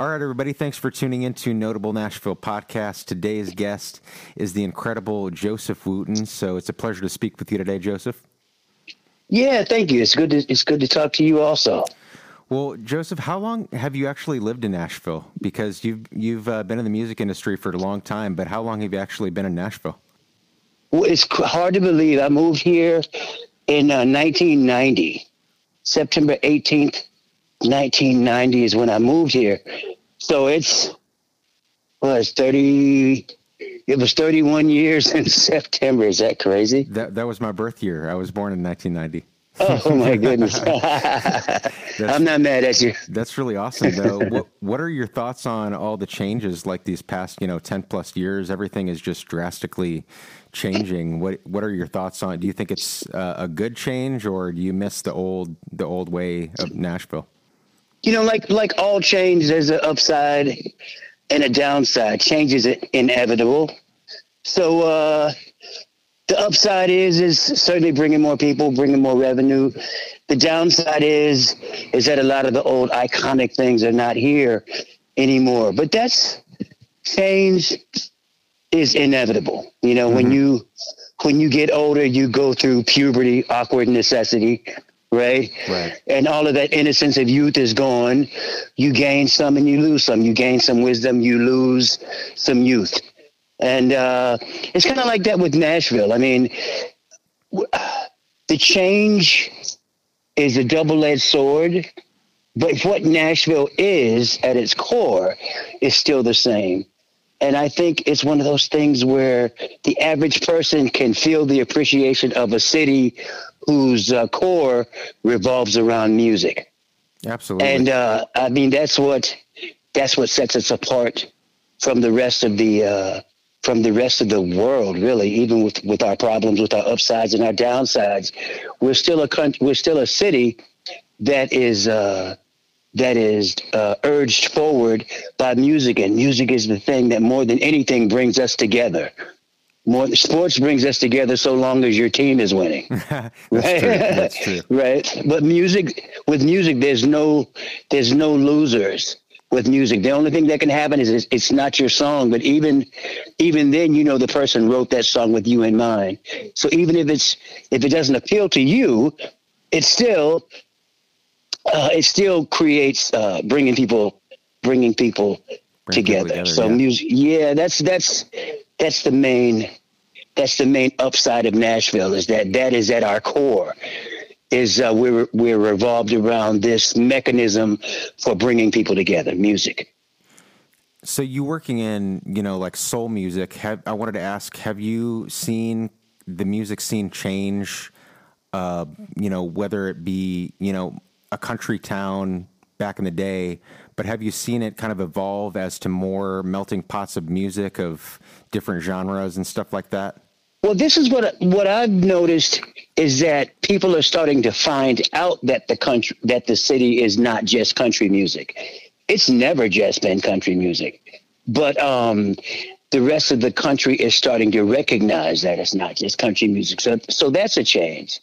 All right, everybody, thanks for tuning in to Notable Nashville Podcast. Today's guest is the incredible Joseph Wooten. So it's a pleasure to speak with you today, Joseph. Yeah, thank you. It's good to it's good to talk to you also. Well, Joseph, how long have you actually lived in Nashville? Because you've you've uh, been in the music industry for a long time, but how long have you actually been in Nashville? Well, it's hard to believe. I moved here in uh, 1990, September 18th, 1990 is when I moved here. So it's was 30 it was 31 years in September. Is that crazy? That that was my birth year. I was born in 1990. oh my goodness. I'm not mad at you. That's really awesome though. what what are your thoughts on all the changes like these past, you know, 10 plus years? Everything is just drastically changing. What what are your thoughts on it? Do you think it's uh, a good change or do you miss the old the old way of Nashville? You know, like like all change, there's an upside and a downside. Change is inevitable. So uh, the upside is is certainly bringing more people, bringing more revenue. The downside is is that a lot of the old iconic things are not here anymore. But that's change is inevitable. You know, mm-hmm. when you when you get older, you go through puberty, awkward necessity, right? Right. And all of that innocence of youth is gone. You gain some and you lose some. You gain some wisdom, you lose some youth. And uh, it's kind of like that with Nashville. I mean, the change is a double edged sword, but what Nashville is at its core is still the same. And I think it's one of those things where the average person can feel the appreciation of a city whose uh, core revolves around music. Absolutely. And uh, I mean that's what that's what sets us apart from the rest of the uh, from the rest of the world. Really, even with with our problems, with our upsides and our downsides, we're still a country. We're still a city that is uh, that is uh, urged forward by music, and music is the thing that more than anything brings us together more sports brings us together so long as your team is winning. That's right? True. True. right. But music with music there's no there's no losers with music. The only thing that can happen is it's not your song, but even even then you know the person wrote that song with you in mind. So even if it's if it doesn't appeal to you, it still uh, it still creates uh, bringing people bringing people together. People together. So yeah. music yeah, that's that's that's the main that's the main upside of Nashville is that that is at our core is uh, we're we're revolved around this mechanism for bringing people together music. So you working in you know like soul music have, i wanted to ask have you seen the music scene change uh, you know whether it be you know a country town back in the day but have you seen it kind of evolve as to more melting pots of music of different genres and stuff like that? Well, this is what what I've noticed is that people are starting to find out that the country that the city is not just country music. It's never just been country music, but um, the rest of the country is starting to recognize that it's not just country music. So, so that's a change.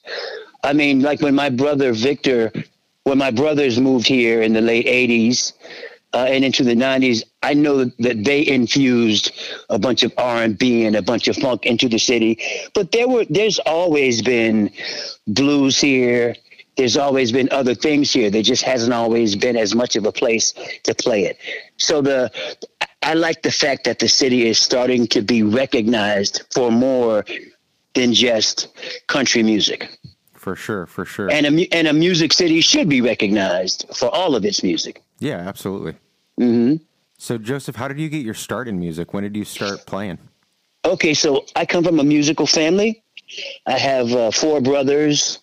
I mean, like when my brother Victor when my brothers moved here in the late 80s uh, and into the 90s i know that they infused a bunch of r&b and a bunch of funk into the city but there were there's always been blues here there's always been other things here there just hasn't always been as much of a place to play it so the i like the fact that the city is starting to be recognized for more than just country music for sure, for sure. And a and a music city should be recognized for all of its music. Yeah, absolutely. Hmm So, Joseph, how did you get your start in music? When did you start playing? Okay, so I come from a musical family. I have uh, four brothers,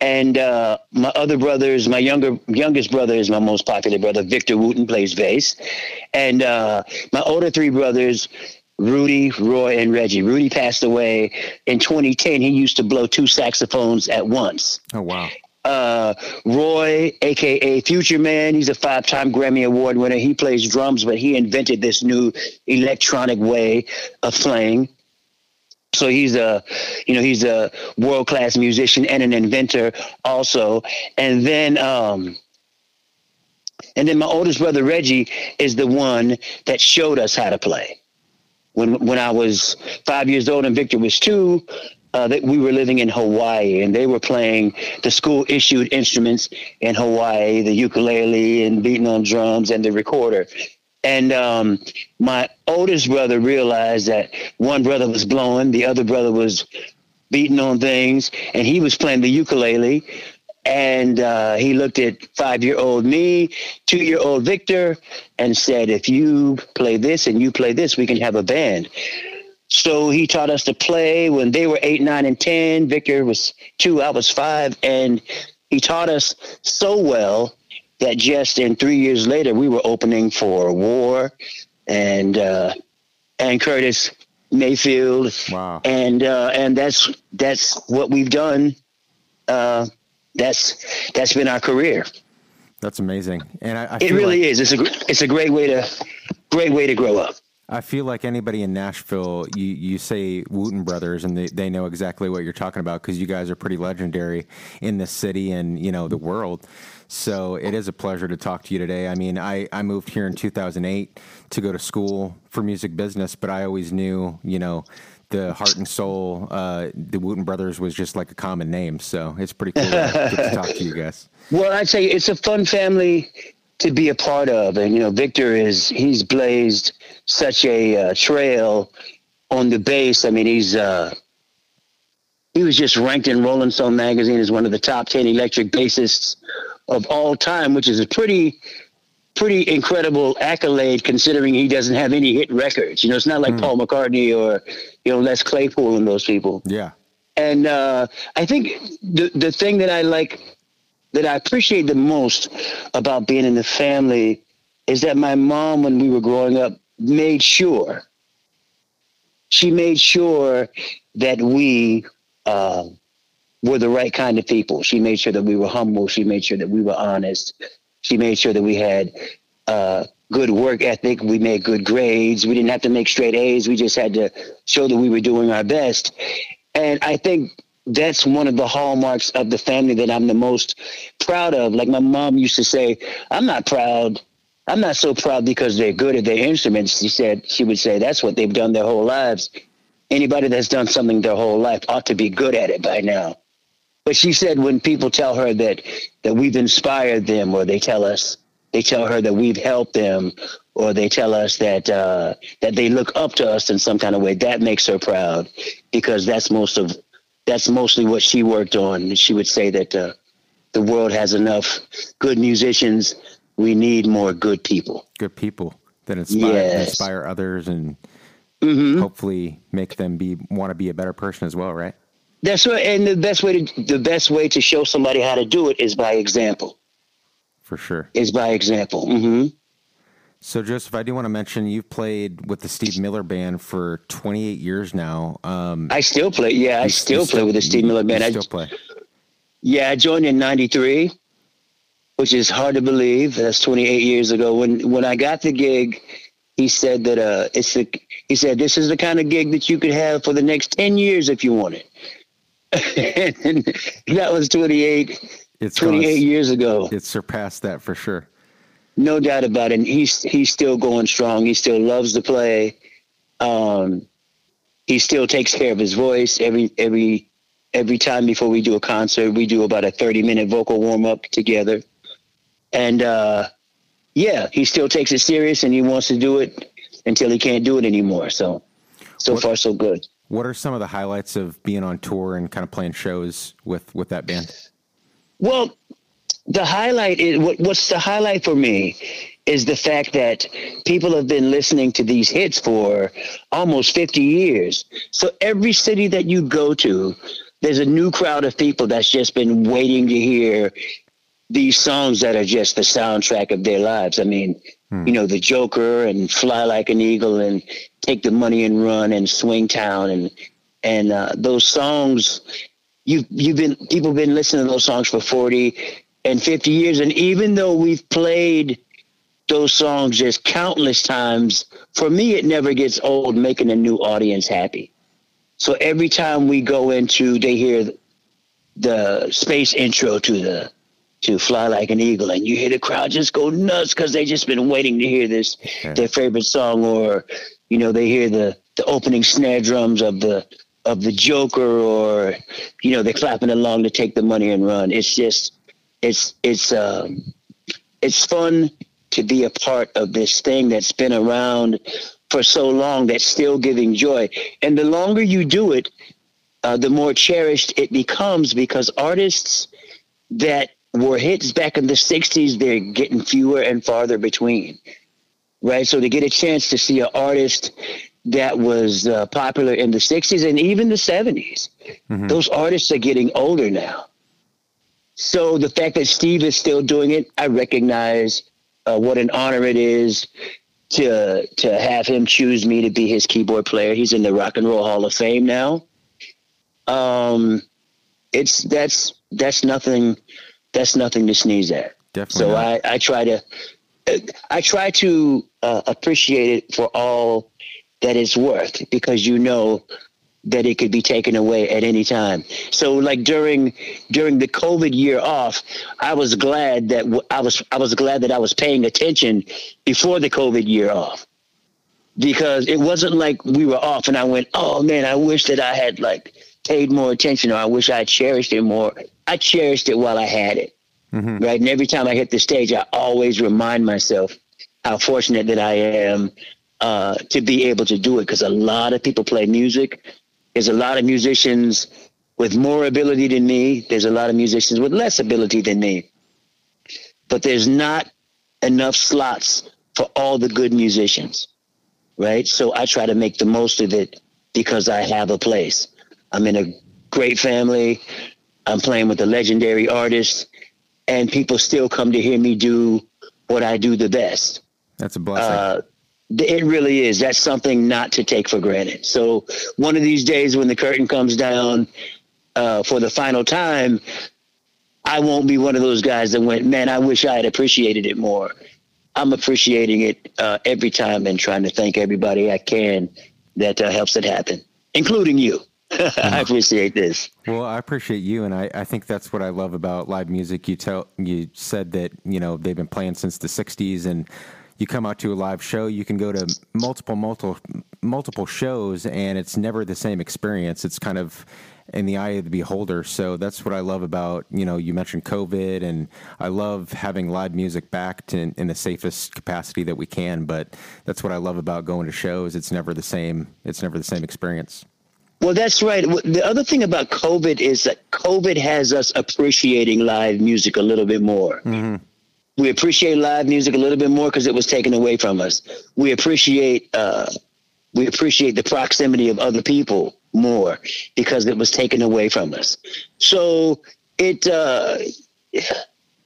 and uh, my other brothers, my younger youngest brother is my most popular brother. Victor Wooten plays bass, and uh, my older three brothers Rudy, Roy, and Reggie. Rudy passed away in 2010. He used to blow two saxophones at once. Oh, wow. Uh, Roy, aka Future Man, he's a five-time Grammy Award winner. He plays drums, but he invented this new electronic way of playing. So he's a, you know, he's a world-class musician and an inventor also. And then um, And then my oldest brother Reggie is the one that showed us how to play. When when I was five years old and Victor was two, uh, that we were living in Hawaii and they were playing the school issued instruments in Hawaii, the ukulele and beating on drums and the recorder. And um, my oldest brother realized that one brother was blowing, the other brother was beating on things, and he was playing the ukulele. And uh, he looked at five year old me, two year old Victor, and said, If you play this and you play this, we can have a band. So he taught us to play when they were eight, nine, and 10. Victor was two, I was five. And he taught us so well that just in three years later, we were opening for War and, uh, and Curtis Mayfield. Wow. And, uh, and that's, that's what we've done. Uh, that's, that's been our career. That's amazing. And I, I it really like- is. It's a, it's a great way to, great way to grow up. I feel like anybody in Nashville, you, you say Wooten Brothers, and they, they know exactly what you're talking about because you guys are pretty legendary in the city and you know the world. So it is a pleasure to talk to you today. I mean, I, I moved here in 2008 to go to school for music business, but I always knew, you know, the heart and soul, uh, the Wooten Brothers was just like a common name. So it's pretty cool to, to talk to you guys. Well, I'd say it's a fun family to be a part of, and you know, Victor is he's blazed such a uh, trail on the bass. I mean, he's uh, he was just ranked in Rolling Stone magazine as one of the top ten electric bassists of all time, which is a pretty pretty incredible accolade considering he doesn't have any hit records. You know, it's not like Paul McCartney or you know Les Claypool and those people. Yeah. And uh, I think the the thing that I like, that I appreciate the most about being in the family, is that my mom, when we were growing up, made sure. She made sure that we uh, were the right kind of people. She made sure that we were humble. She made sure that we were honest. She made sure that we had uh, good work ethic. We made good grades. We didn't have to make straight A's. We just had to show that we were doing our best. And I think that's one of the hallmarks of the family that I'm the most proud of. Like my mom used to say, I'm not proud. I'm not so proud because they're good at their instruments. She said, she would say, that's what they've done their whole lives. Anybody that's done something their whole life ought to be good at it by now. But she said when people tell her that that we've inspired them, or they tell us they tell her that we've helped them, or they tell us that uh, that they look up to us in some kind of way, that makes her proud because that's most of that's mostly what she worked on. She would say that uh, the world has enough good musicians. We need more good people. Good people that inspire Yes. inspire others and Mm-hmm. hopefully make them be want to be a better person as well, right? That's right. And the best way to the best way to show somebody how to do it is by example. For sure. Is by example. hmm So, Joseph, I do want to mention you've played with the Steve Miller Band for 28 years now. Um, I still play. Yeah, I you- still play with the Steve Miller Band. I, still play. yeah, I joined in '93, which is hard to believe. That's 28 years ago. When when I got the gig, he said that uh, it's the he said this is the kind of gig that you could have for the next 10 years if you want it. and that was 28, It's 28 gone- years ago. It surpassed that for sure. No doubt about it. And he's he's still going strong. He still loves to play. Um, he still takes care of his voice every every every time before we do a concert. We do about a thirty minute vocal warm up together, and uh, yeah, he still takes it serious and he wants to do it until he can't do it anymore. So so What- far so good. What are some of the highlights of being on tour and kind of playing shows with with that band? Well, the highlight is what, what's the highlight for me is the fact that people have been listening to these hits for almost 50 years. So every city that you go to, there's a new crowd of people that's just been waiting to hear these songs that are just the soundtrack of their lives. I mean, you know, The Joker and Fly Like an Eagle and Take the Money and Run and Swing Town and and uh, those songs you've you've been people have been listening to those songs for 40 and 50 years and even though we've played those songs just countless times for me it never gets old making a new audience happy so every time we go into they hear the space intro to the to Fly Like an Eagle, and you hear the crowd just go nuts because they just been waiting to hear this Yeah. their favorite song, or you know they hear the the opening snare drums of the of the Joker, or you know they're clapping along to take the money and run. It's just it's it's um, it's fun to be a part of this thing that's been around for so long that's still giving joy, and the longer you do it, uh, the more cherished it becomes because artists that were hits back in the 60s, they're getting fewer and farther between. Right. So to get a chance to see an artist that was uh, popular in the 60s and even the 70s, those artists are getting older now. So the fact that Steve is still doing it, I recognize uh, what an honor it is to to have him choose me to be his keyboard player. He's in the Rock and Roll Hall of Fame now. Um, it's that's that's nothing that's nothing to sneeze at. Definitely So not. I I try to I try to uh, appreciate it for all that it's worth because you know that it could be taken away at any time. So like during during the COVID year off, I was glad that w- I was I was glad that I was paying attention before the COVID year off because it wasn't like we were off and I went, oh man, I wish that I had like paid more attention or I wish I cherished it more. I cherished it while I had it. Right. And every time I hit the stage, I always remind myself how fortunate that I am uh, to be able to do it because a lot of people play music. There's a lot of musicians with more ability than me. There's a lot of musicians with less ability than me. But there's not enough slots for all the good musicians right? So I try to make the most of it because I have a place. I'm in a great family. I'm playing with a legendary artist, and people still come to hear me do what I do the best. That's a blessing. Uh, it really is. That's something not to take for granted. So one of these days when the curtain comes down uh, for the final time, I won't be one of those guys that went, man, I wish I had appreciated it more. I'm appreciating it uh, every time and trying to thank everybody I can that uh, helps it happen, including you. I appreciate this. Well, I appreciate you, and I, I think that's what I love about live music. You tell you said that you know they've been playing since the '60s, and you come out to a live show, you can go to multiple, multiple, multiple shows, and it's never the same experience. It's kind of in the eye of the beholder. So that's what I love about you know you mentioned COVID, and I love having live music back to, in the safest capacity that we can. But that's what I love about going to shows. It's never the same. It's never the same experience. Well, that's right. The other thing about COVID is that COVID has us appreciating live music a little bit more. Mm-hmm. We appreciate live music a little bit more because it was taken away from us. We appreciate uh, we appreciate the proximity of other people more because it was taken away from us. So it, uh,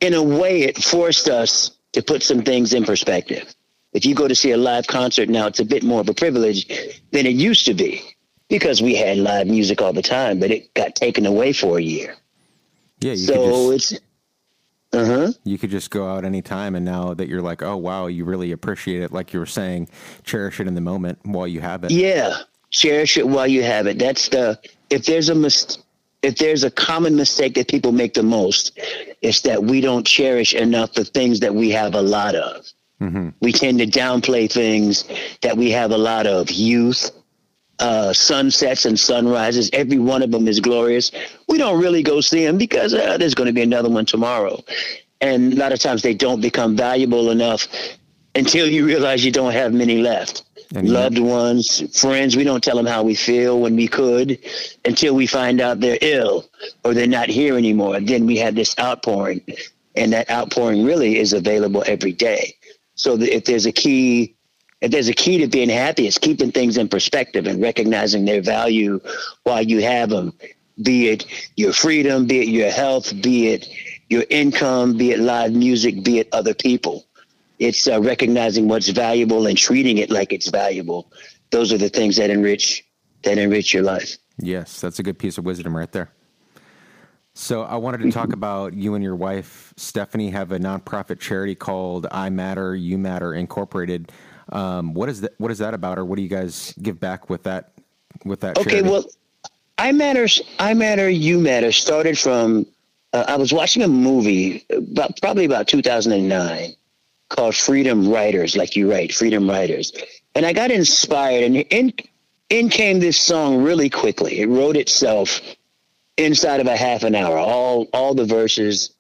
in a way, it forced us to put some things in perspective. If you go to see a live concert now, it's a bit more of a privilege than it used to be because we had live music all the time, but it got taken away for a year. Yeah, you So just, it's, uh huh. you could just go out anytime and now that you're like oh wow you really appreciate it like you were saying cherish it in the moment while you have it Yeah, cherish it while you have it. That's the if there's a mis- if there's a common mistake that people make the most, it's that we don't cherish enough the things that we have a lot of. We tend to downplay things that we have a lot of. Youth, uh, sunsets and sunrises. Every one of them is glorious. We don't really go see them because uh, there's going to be another one tomorrow. And a lot of times they don't become valuable enough until you realize you don't have many left. And Loved ones, friends, we don't tell them how we feel when we could until we find out they're ill or they're not here anymore. Then we have this outpouring, and that outpouring really is available every day. So if there's a key if there's a key to being happy, it's keeping things in perspective and recognizing their value while you have them. Be it your freedom, be it your health, be it your income, be it live music, be it other people. It's uh, recognizing what's valuable and treating it like it's valuable. Those are the things that enrich that enrich your life. yes that's a good piece of wisdom right there so i wanted to talk about you and your wife stephanie have a nonprofit charity called i matter you matter incorporated um, what is that what is that about or what do you guys give back with that with that Okay, charity? well, I matter, I matter, you matter started from uh, I was watching a movie about probably about 2009 called Freedom Writers, like you write, Freedom Writers, and I got inspired, and in in came this song really quickly. It wrote itself inside of a half an hour, all all the verses,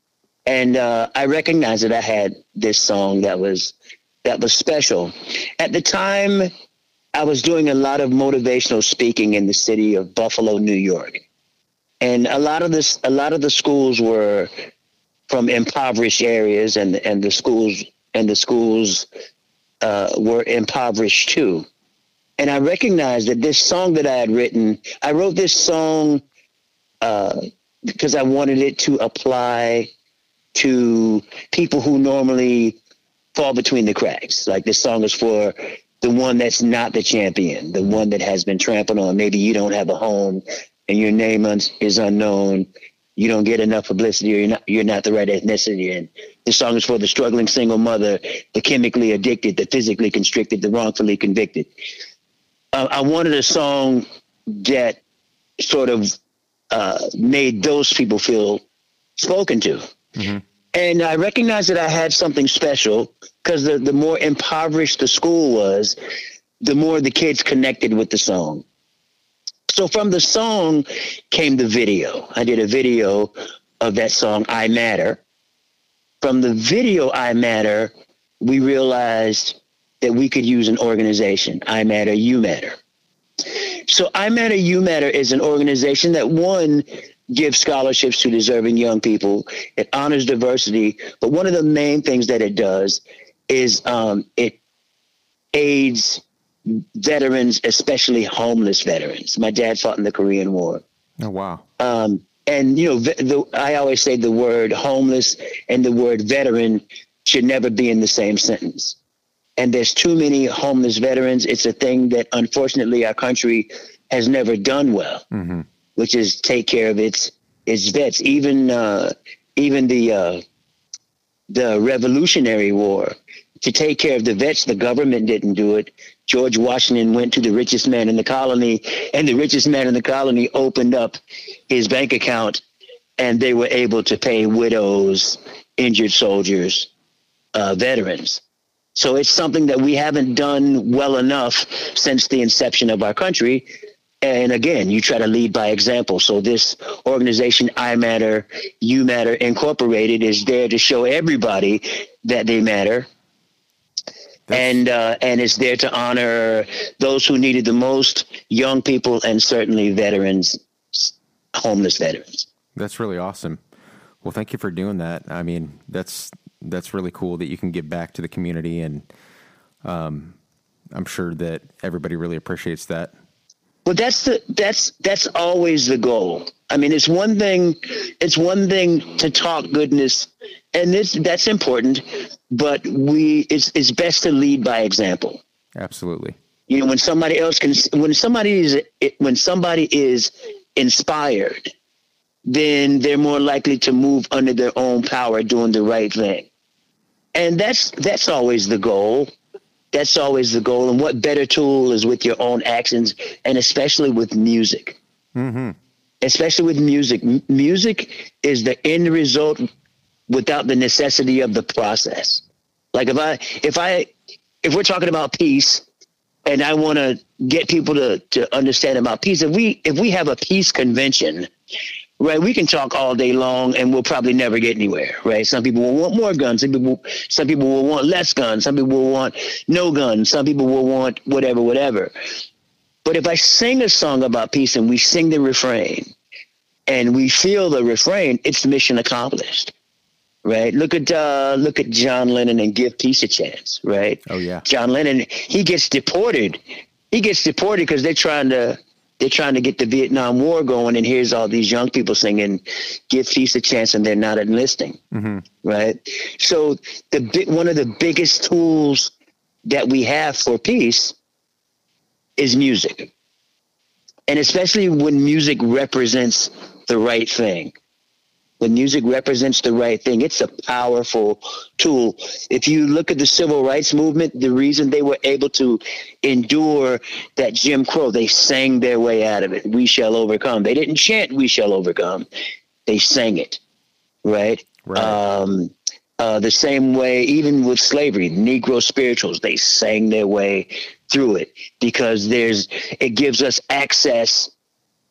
and uh, I recognized that I had this song that was that was special. At the time, I was doing a lot of motivational speaking in the city of Buffalo, New York, and a lot of this, a lot of the schools were from impoverished areas, and and the schools and the schools uh, were impoverished too. And I recognized that this song that I had written, I wrote this song uh, because I wanted it to apply to people who normally fall between the cracks. Like this song is for the one that's not the champion, the one that has been trampled on. Maybe you don't have a home and your name un- is unknown. You don't get enough publicity, or you're not you're not the right ethnicity. And this song is for the struggling single mother, the chemically addicted, the physically constricted, the wrongfully convicted. Uh, I wanted a song that sort of uh, made those people feel spoken to. Mm-hmm. And I recognized that I had something special because the, the more impoverished the school was, the more the kids connected with the song. So from the song came the video. I did a video of that song, I Matter. From the video, I Matter, we realized that we could use an organization, I Matter, You Matter. So I Matter, You Matter is an organization that one gives scholarships to deserving young people. It honors diversity, but one of the main things that it does is um, it aids veterans, especially homeless veterans. My dad fought in the Korean War. Oh wow! Um, and you know, the, I always say the word homeless and the word veteran should never be in the same sentence and there's too many homeless veterans. It's a thing that unfortunately our country has never done well, mm-hmm. Which is take care of its its vets. Even uh, even the uh, the Revolutionary War to take care of the vets, the government didn't do it. George Washington went to the richest man in the colony, and the richest man in the colony opened up his bank account, and they were able to pay widows, injured soldiers, uh, veterans. So it's something that we haven't done well enough since the inception of our country. And again, you try to lead by example. So this organization, I Matter, You Matter Incorporated, is there to show everybody that they matter. That's... and uh, and it's there to honor those who needed the most, young people, and certainly veterans, homeless veterans. That's really awesome. Well, thank you for doing that. I mean, that's that's really cool that you can give back to the community, and um, I'm sure that everybody really appreciates that. Well, that's the that's that's always the goal. I mean, it's one thing it's one thing to talk goodness, and this that's important, but we it's it's best to lead by example. Absolutely. You know, when somebody else can, when somebody is when somebody is inspired, then they're more likely to move under their own power, doing the right thing and that's that's always the goal that's always the goal. And what better tool is with your own actions and especially with music? Mm-hmm. especially with music. M- music is the end result without the necessity of the process. Like if i if i if we're talking about peace and i want to get people to to understand about peace if we if we have a peace convention right? We can talk all day long and we'll probably never get anywhere, right? Some people will want more guns. Some people, some people will want less guns. Some people will want no guns. Some people will want whatever, whatever. But if I sing a song about peace and we sing the refrain and we feel the refrain, it's mission accomplished. Right. Look at uh, look at John Lennon and give peace a chance. Right. Oh yeah. John Lennon, he gets deported. He gets deported because they're trying to they're trying to get the Vietnam War going, and here's all these young people singing "Give Peace a Chance," and they're not enlisting, mm-hmm. right? So the one of the biggest tools that we have for peace is music, and especially when music represents the right thing when music represents the right thing, it's a powerful tool. If you look at the civil rights movement, the reason they were able to endure that Jim Crow, they sang their way out of it. We shall overcome. They didn't chant, We shall overcome. They sang it. right? Right. Um, uh, the same way, even with slavery, Negro spirituals, they sang their way through it because there's, it gives us access.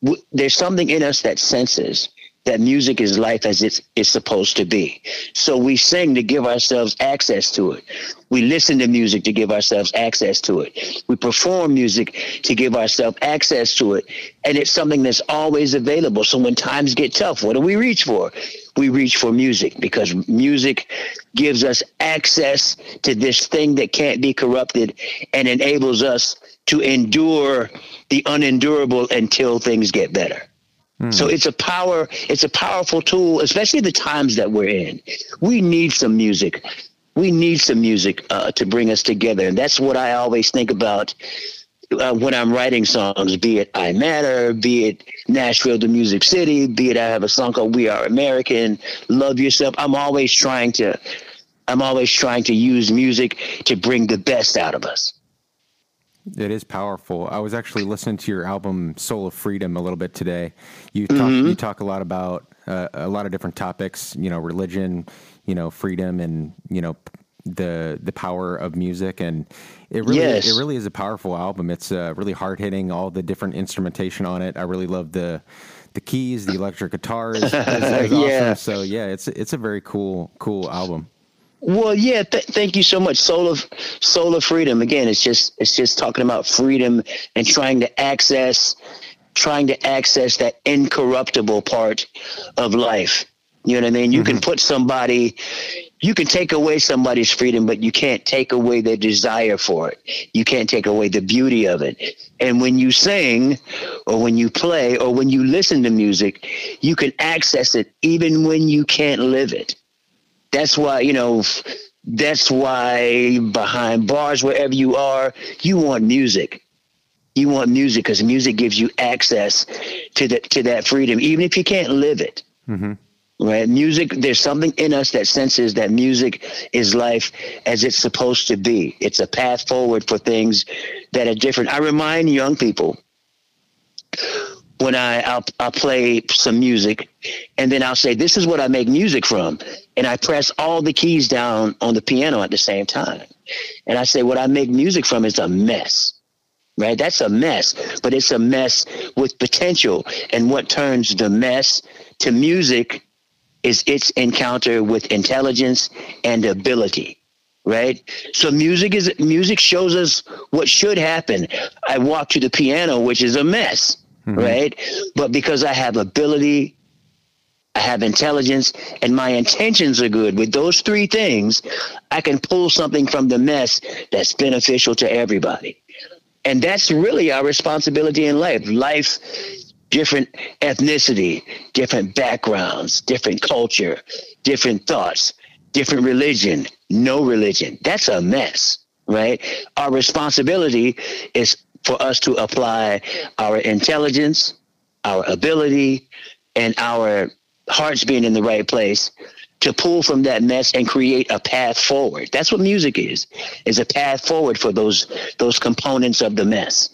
w- There's something in us that senses that music is life as it is supposed to be. So we sing to give ourselves access to it. We listen to music to give ourselves access to it. We perform music to give ourselves access to it. And it's something that's always available. So when times get tough, what do we reach for? We reach for music because music gives us access to this thing that can't be corrupted and enables us to endure the unendurable until things get better. So it's a power, it's a powerful tool, especially the times that we're in. We need some music. We need some music uh, to bring us together, and that's what I always think about uh, when I'm writing songs. Be it "I Matter," be it Nashville the Music City, be it I have a song called "We Are American," "Love Yourself." I'm always trying to, I'm always trying to use music to bring the best out of us. It is powerful. I was actually listening to your album "Soul of Freedom" a little bit today. You talk, you talk a lot about uh, a lot of different topics. You know, religion, you know, freedom, and you know the the power of music. And it really Yes. it really is a powerful album. It's uh, really hard hitting. All the different instrumentation on it. I really love the the keys, the electric guitar is, is, is Yeah. awesome. So yeah, it's it's a very cool cool album. Well, yeah. Th- thank you so much. Soul of Soul of Freedom. Again, it's just it's just talking about freedom and trying to access, trying to access that incorruptible part of life. You know what I mean? You can mm-hmm. put somebody, you can take away somebody's freedom, but you can't take away their desire for it. You can't take away the beauty of it. And when you sing, or when you play, or when you listen to music, you can access it even when you can't live it that's why you know that's why behind bars wherever you are you want music. You want music because music gives you access to the to that freedom even if you can't live it. Mm-hmm. Right? Music there's something in us that senses that music is life as it's supposed to be. It's a path forward for things that are different. I remind young people when I I'll, I'll play some music, and then I'll say, "This is what I make music from," and I press all the keys down on the piano at the same time, and I say, "What I make music from is a mess." Right, that's a mess, but it's a mess with potential. And what turns the mess to music is its encounter with intelligence and ability. Right? So music is music shows us what should happen. I walk to the piano which is a mess Mm-hmm. right but because i have ability i have intelligence and my intentions are good with those three things i can pull something from the mess that's beneficial to everybody and that's really our responsibility in life life different ethnicity, different backgrounds, different culture, different thoughts, different religion, no religion. That's a mess, right? Our responsibility is for us to apply our intelligence, our ability, and our hearts being in the right place to pull from that mess and create a path forward. That's what music is, is a path forward for those those components of the mess.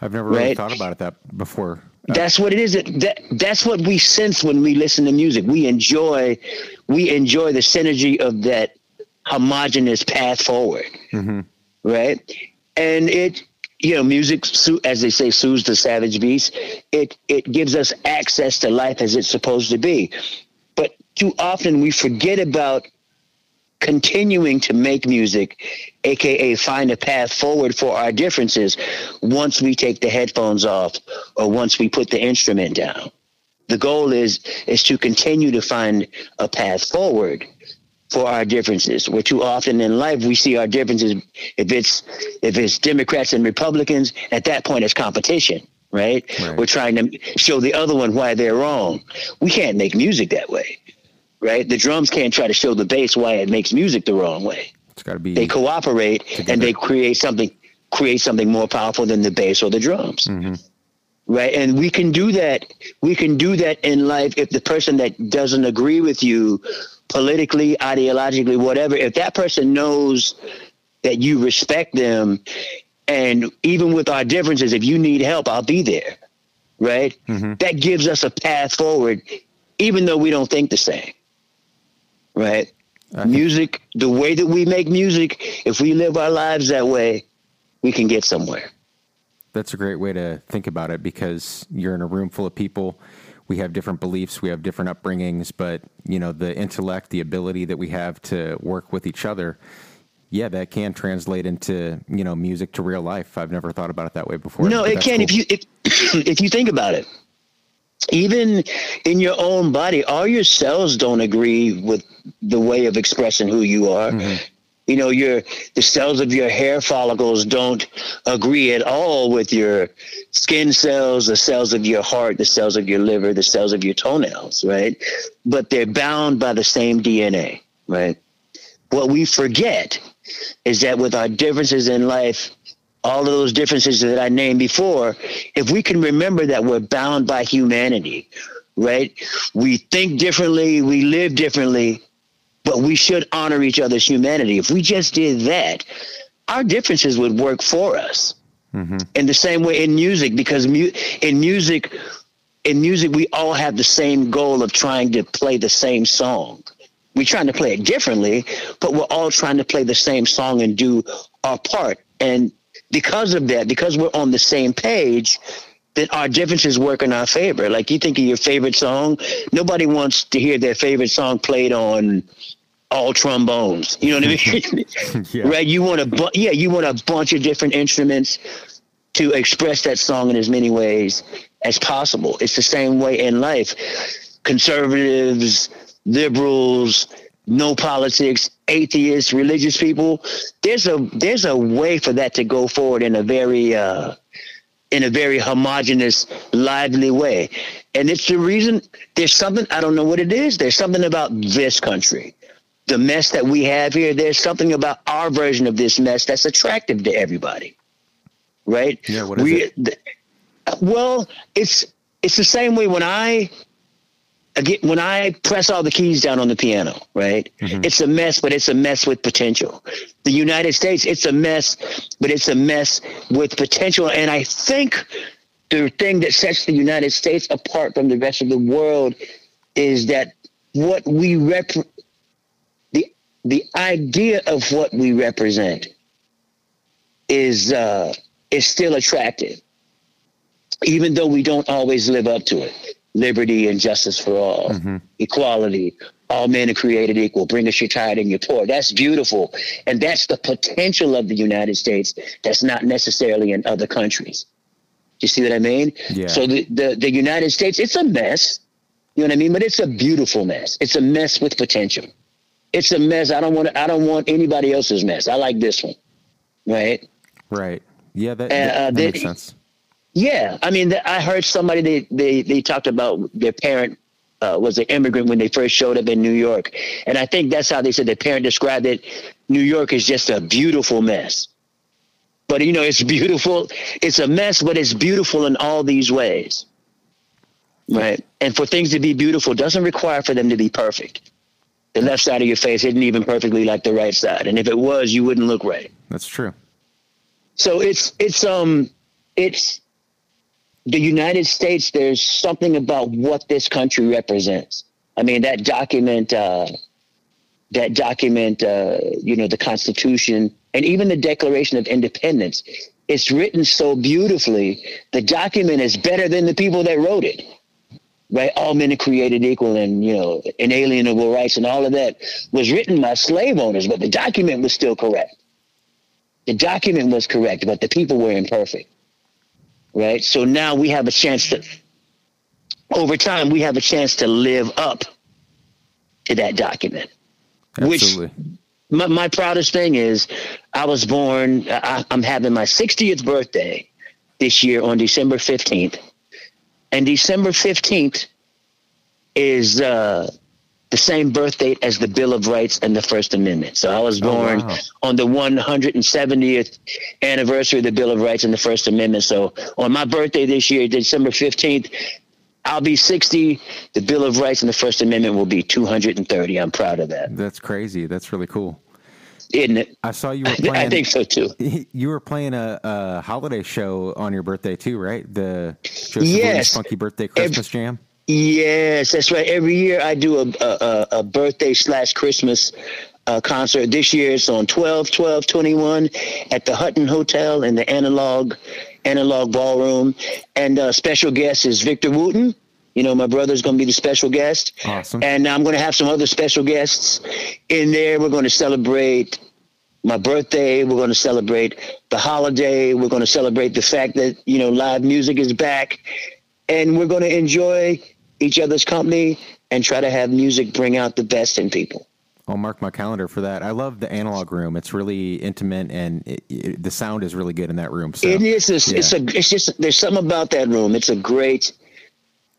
I've never really Right. thought about it that before. That's what it is. That, that that's what we sense when we listen to music. We enjoy we enjoy the synergy of that homogenous path forward, mm-hmm. right? And it you know music as they say soothes the savage beast. It it gives us access to life as it's supposed to be, but too often we forget about continuing to make music, aka find a path forward for our differences once we take the headphones off or once we put the instrument down. The goal is is to continue to find a path forward for our differences. Where too often in life we see our differences if it's if it's Democrats and Republicans, at that point it's competition. Right? Right. We're trying to show the other one why they're wrong. We can't make music that way right? The drums can't try to show the bass why it makes music the wrong way. It's got to be They cooperate and they create something create something more powerful than the bass or the drums. Mm-hmm. Right? And we can do that. We can do that in life if the person that doesn't agree with you politically, ideologically, whatever, if that person knows that you respect them and even with our differences, if you need help, I'll be there. Right? Mm-hmm. That gives us a path forward, even though we don't think the same right? music, the way that we make music, if we live our lives that way, we can get somewhere. That's a great way to think about it because you're in a room full of people. We have different beliefs, we have different upbringings, but you know the intellect, the ability that we have to work with each other. Yeah, that can translate into you know music to real life. I've never thought about it that way before. No, it can. Cool. If you if if you think about it, even in your own body, all your cells don't agree with the way of expressing who you are. Mm-hmm you know your the cells of your hair follicles don't agree at all with your skin cells the cells of your heart the cells of your liver the cells of your toenails right? But they're bound by the same dna right? What we forget is that with our differences in life all of those differences that i named before if we can remember that we're bound by humanity right? We think differently we live differently but we should honor each other's humanity. If we just did that, our differences would work for us. Mm-hmm. In the same way in music, because mu- in music, in music, we all have the same goal of trying to play the same song. We're trying to play it differently, but we're all trying to play the same song and do our part. And because of that, because we're on the same page, then our differences work in our favor. Like you think of your favorite song, nobody wants to hear their favorite song played on all trombones. You know what I mean? yeah. Right? You want a bu- yeah, you want a bunch of different instruments to express that song in as many ways as possible. It's the same way in life. Conservatives, liberals, no politics, atheists, religious people. There's a there's a way for that to go forward in a very uh, in a very homogenous, lively way. And it's the reason there's something I don't know what it is. There's something about this country the mess that we have here, there's something about our version of this mess that's attractive to everybody. Right? Yeah, what is we, it? The, well, it's it's the same way when I again when I press all the keys down on the piano, right? Mm-hmm. It's a mess, but it's a mess with potential. The United States, it's a mess, but it's a mess with potential. And I think the thing that sets the United States apart from the rest of the world is that what we rep the idea of what we represent is uh, is still attractive, even though we don't always live up to it. Liberty and justice for all, mm-hmm. equality, all men are created equal. Bring us your tired and your poor. That's beautiful, and that's the potential of the United States. That's not necessarily in other countries. You see what I mean? Yeah. So the, the the United States, it's a mess. You know what I mean? But it's a beautiful mess. It's a mess with potential it's a mess. I don't want I don't want anybody else's mess. I like this one, right? Right. Yeah, that, that, uh, that they, makes sense. Yeah, I mean, I heard somebody they they they talked about their parent uh, was an immigrant when they first showed up in New York, and I think that's how they said their parent described it. New York is just a beautiful mess, but you know, it's beautiful. It's a mess, but it's beautiful in all these ways, right? And for things to be beautiful doesn't require for them to be perfect the left side of your face isn't even perfectly like the right side, and if it was, you wouldn't look right. That's true. So it's it's um it's the United States. There's something about what this country represents. I mean that document, uh, that document, uh, you know, the Constitution and even the Declaration of Independence. It's written so beautifully. The document is better than the people that wrote it right? All men are created equal and, you know, inalienable rights and all of that was written by slave owners, but the document was still correct. The document was correct, but the people were imperfect, right? So now we have a chance to, over time, we have a chance to live up to that document. Absolutely. Which my, my proudest thing is I was born, I, I'm having my 60th birthday this year on December 15th and December 15th is uh, the same birth date as the Bill of Rights and the First Amendment. So I was oh, born oh, wow. on the 170th anniversary of the Bill of Rights and the First Amendment. So on my birthday this year, December 15th, I'll be 60. The Bill of Rights and the First Amendment will be 230. I'm proud of that. That's crazy. That's really cool isn't it? I saw you were playing. I think so too. You were playing a, a holiday show on your birthday too, right? The Joseph yes, Funky Birthday Christmas Jam. Yes, that's right. Every year I do a a, a birthday slash Christmas uh, concert. This year it's on 12, 12, 21 at the Hutton Hotel in the Analog Analog Ballroom, and uh, special guest is Victor Wooten. You know, my brother's going to be the special guest. Awesome. And I'm going to have some other special guests in there. We're going to celebrate my birthday. We're going to celebrate the holiday. We're going to celebrate the fact that, you know, live music is back. And we're going to enjoy each other's company and try to have music bring out the best in people. I'll mark my calendar for that. I love the analog room. It's really intimate, and it, it, the sound is really good in that room. So, it is. A, yeah. It's a. It's just. There's something about that room. It's a great.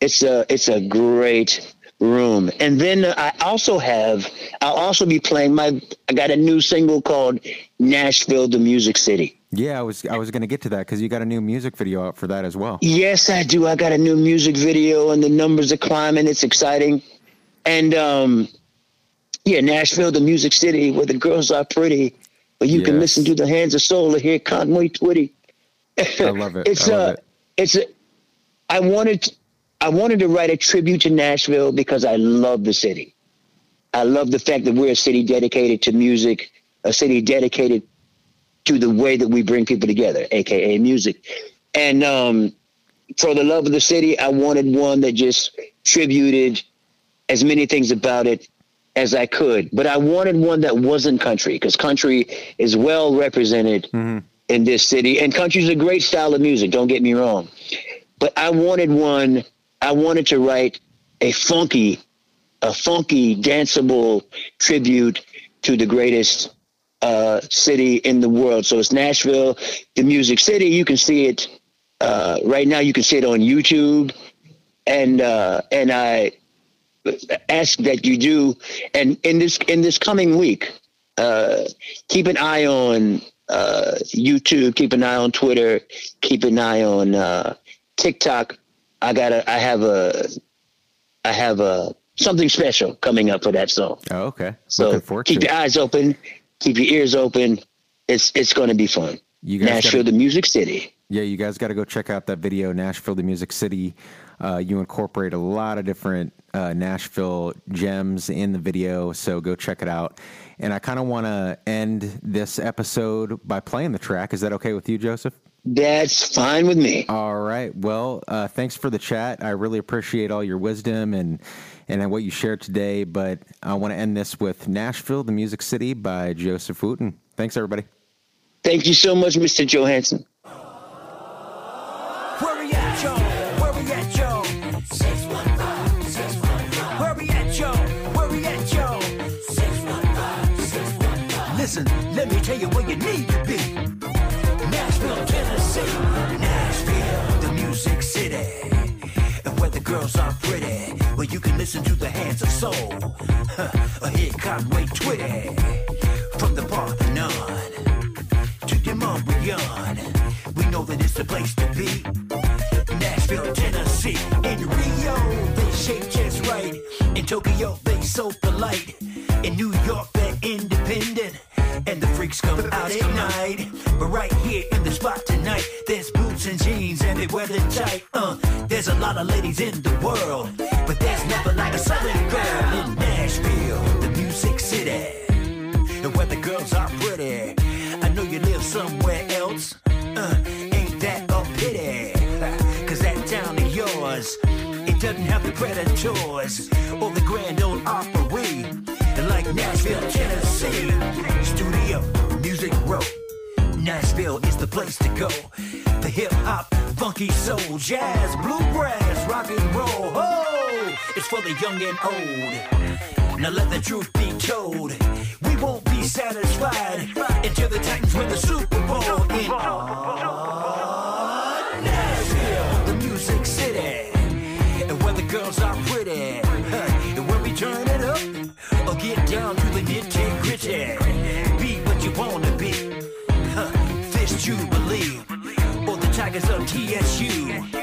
It's a. It's a great room. And then I also have. I'll also be playing my. I got a new single called Nashville, the Music City. Yeah, I was I was going to get to that because you got a new music video out for that as well. Yes, I do. I got a new music video, and the numbers are climbing. It's exciting, and um, yeah, Nashville, the music city where the girls are pretty, but you yes. can listen to the hands of soul and hear Conway Twitty. I love it. it's I love a, it. it's a, I wanted, I wanted to write a tribute to Nashville because I love the city. I love the fact that we're a city dedicated to music, a city dedicated to the way that we bring people together, aka music. And um, for the love of the city, I wanted one that just tributed as many things about it as I could, but I wanted one that wasn't country because country is well represented mm-hmm. in this city, and country is a great style of music. Don't get me wrong, but I wanted one. I wanted to write a funky, a funky, danceable tribute to the greatest uh, city in the world. So it's Nashville, the Music City. You can see it uh, right now. You can see it on YouTube, and uh, and I ask that you do. And in this in this coming week, uh, keep an eye on uh, YouTube, keep an eye on Twitter, keep an eye on uh, TikTok. I got a, I have a, I have a something special coming up for that song. Oh, okay. So keep your eyes open, keep your ears open. It's it's going to be fun. You guys Nashville, gotta, the Music City. Yeah, you guys got to go check out that video, Nashville, the Music City. Uh, you incorporate a lot of different uh, Nashville gems in the video, so go check it out. And I kind of want to end this episode by playing the track. Is that okay with you, Joseph? That's fine with me. All right. Well, uh, thanks for the chat. I really appreciate all your wisdom and and what you shared today. But I want to end this with Nashville, the Music City by Joseph Wooten. Thanks, everybody. Thank you so much, Mr. Johansson. Listen, let me tell you where you need to be. City. And where the girls are pretty. Where you can listen to the hands of soul. Huh, or hear Conway Twitty. From the Parthenon to mom beyond. We know that it's the place to be. Nashville, Tennessee. In Rio, they shape just right. In Tokyo, they so polite. In New York, they're independent and the freaks come out at night. But right here in the spot tonight, there's boots and jeans and they wear them tight. Uh, there's a lot of ladies in the world, but there's never like a southern girl in Nashville, predators or the Grand Ole Opry And like Nashville, Tennessee. Studio, Music Row. Nashville is the place to go. The hip hop, funky soul, jazz, bluegrass, rock and roll. Oh, it's for the young and old. Now let the truth be told. We won't be satisfied until the Titans win the Super Bowl in Nashville, Tigers of TSU.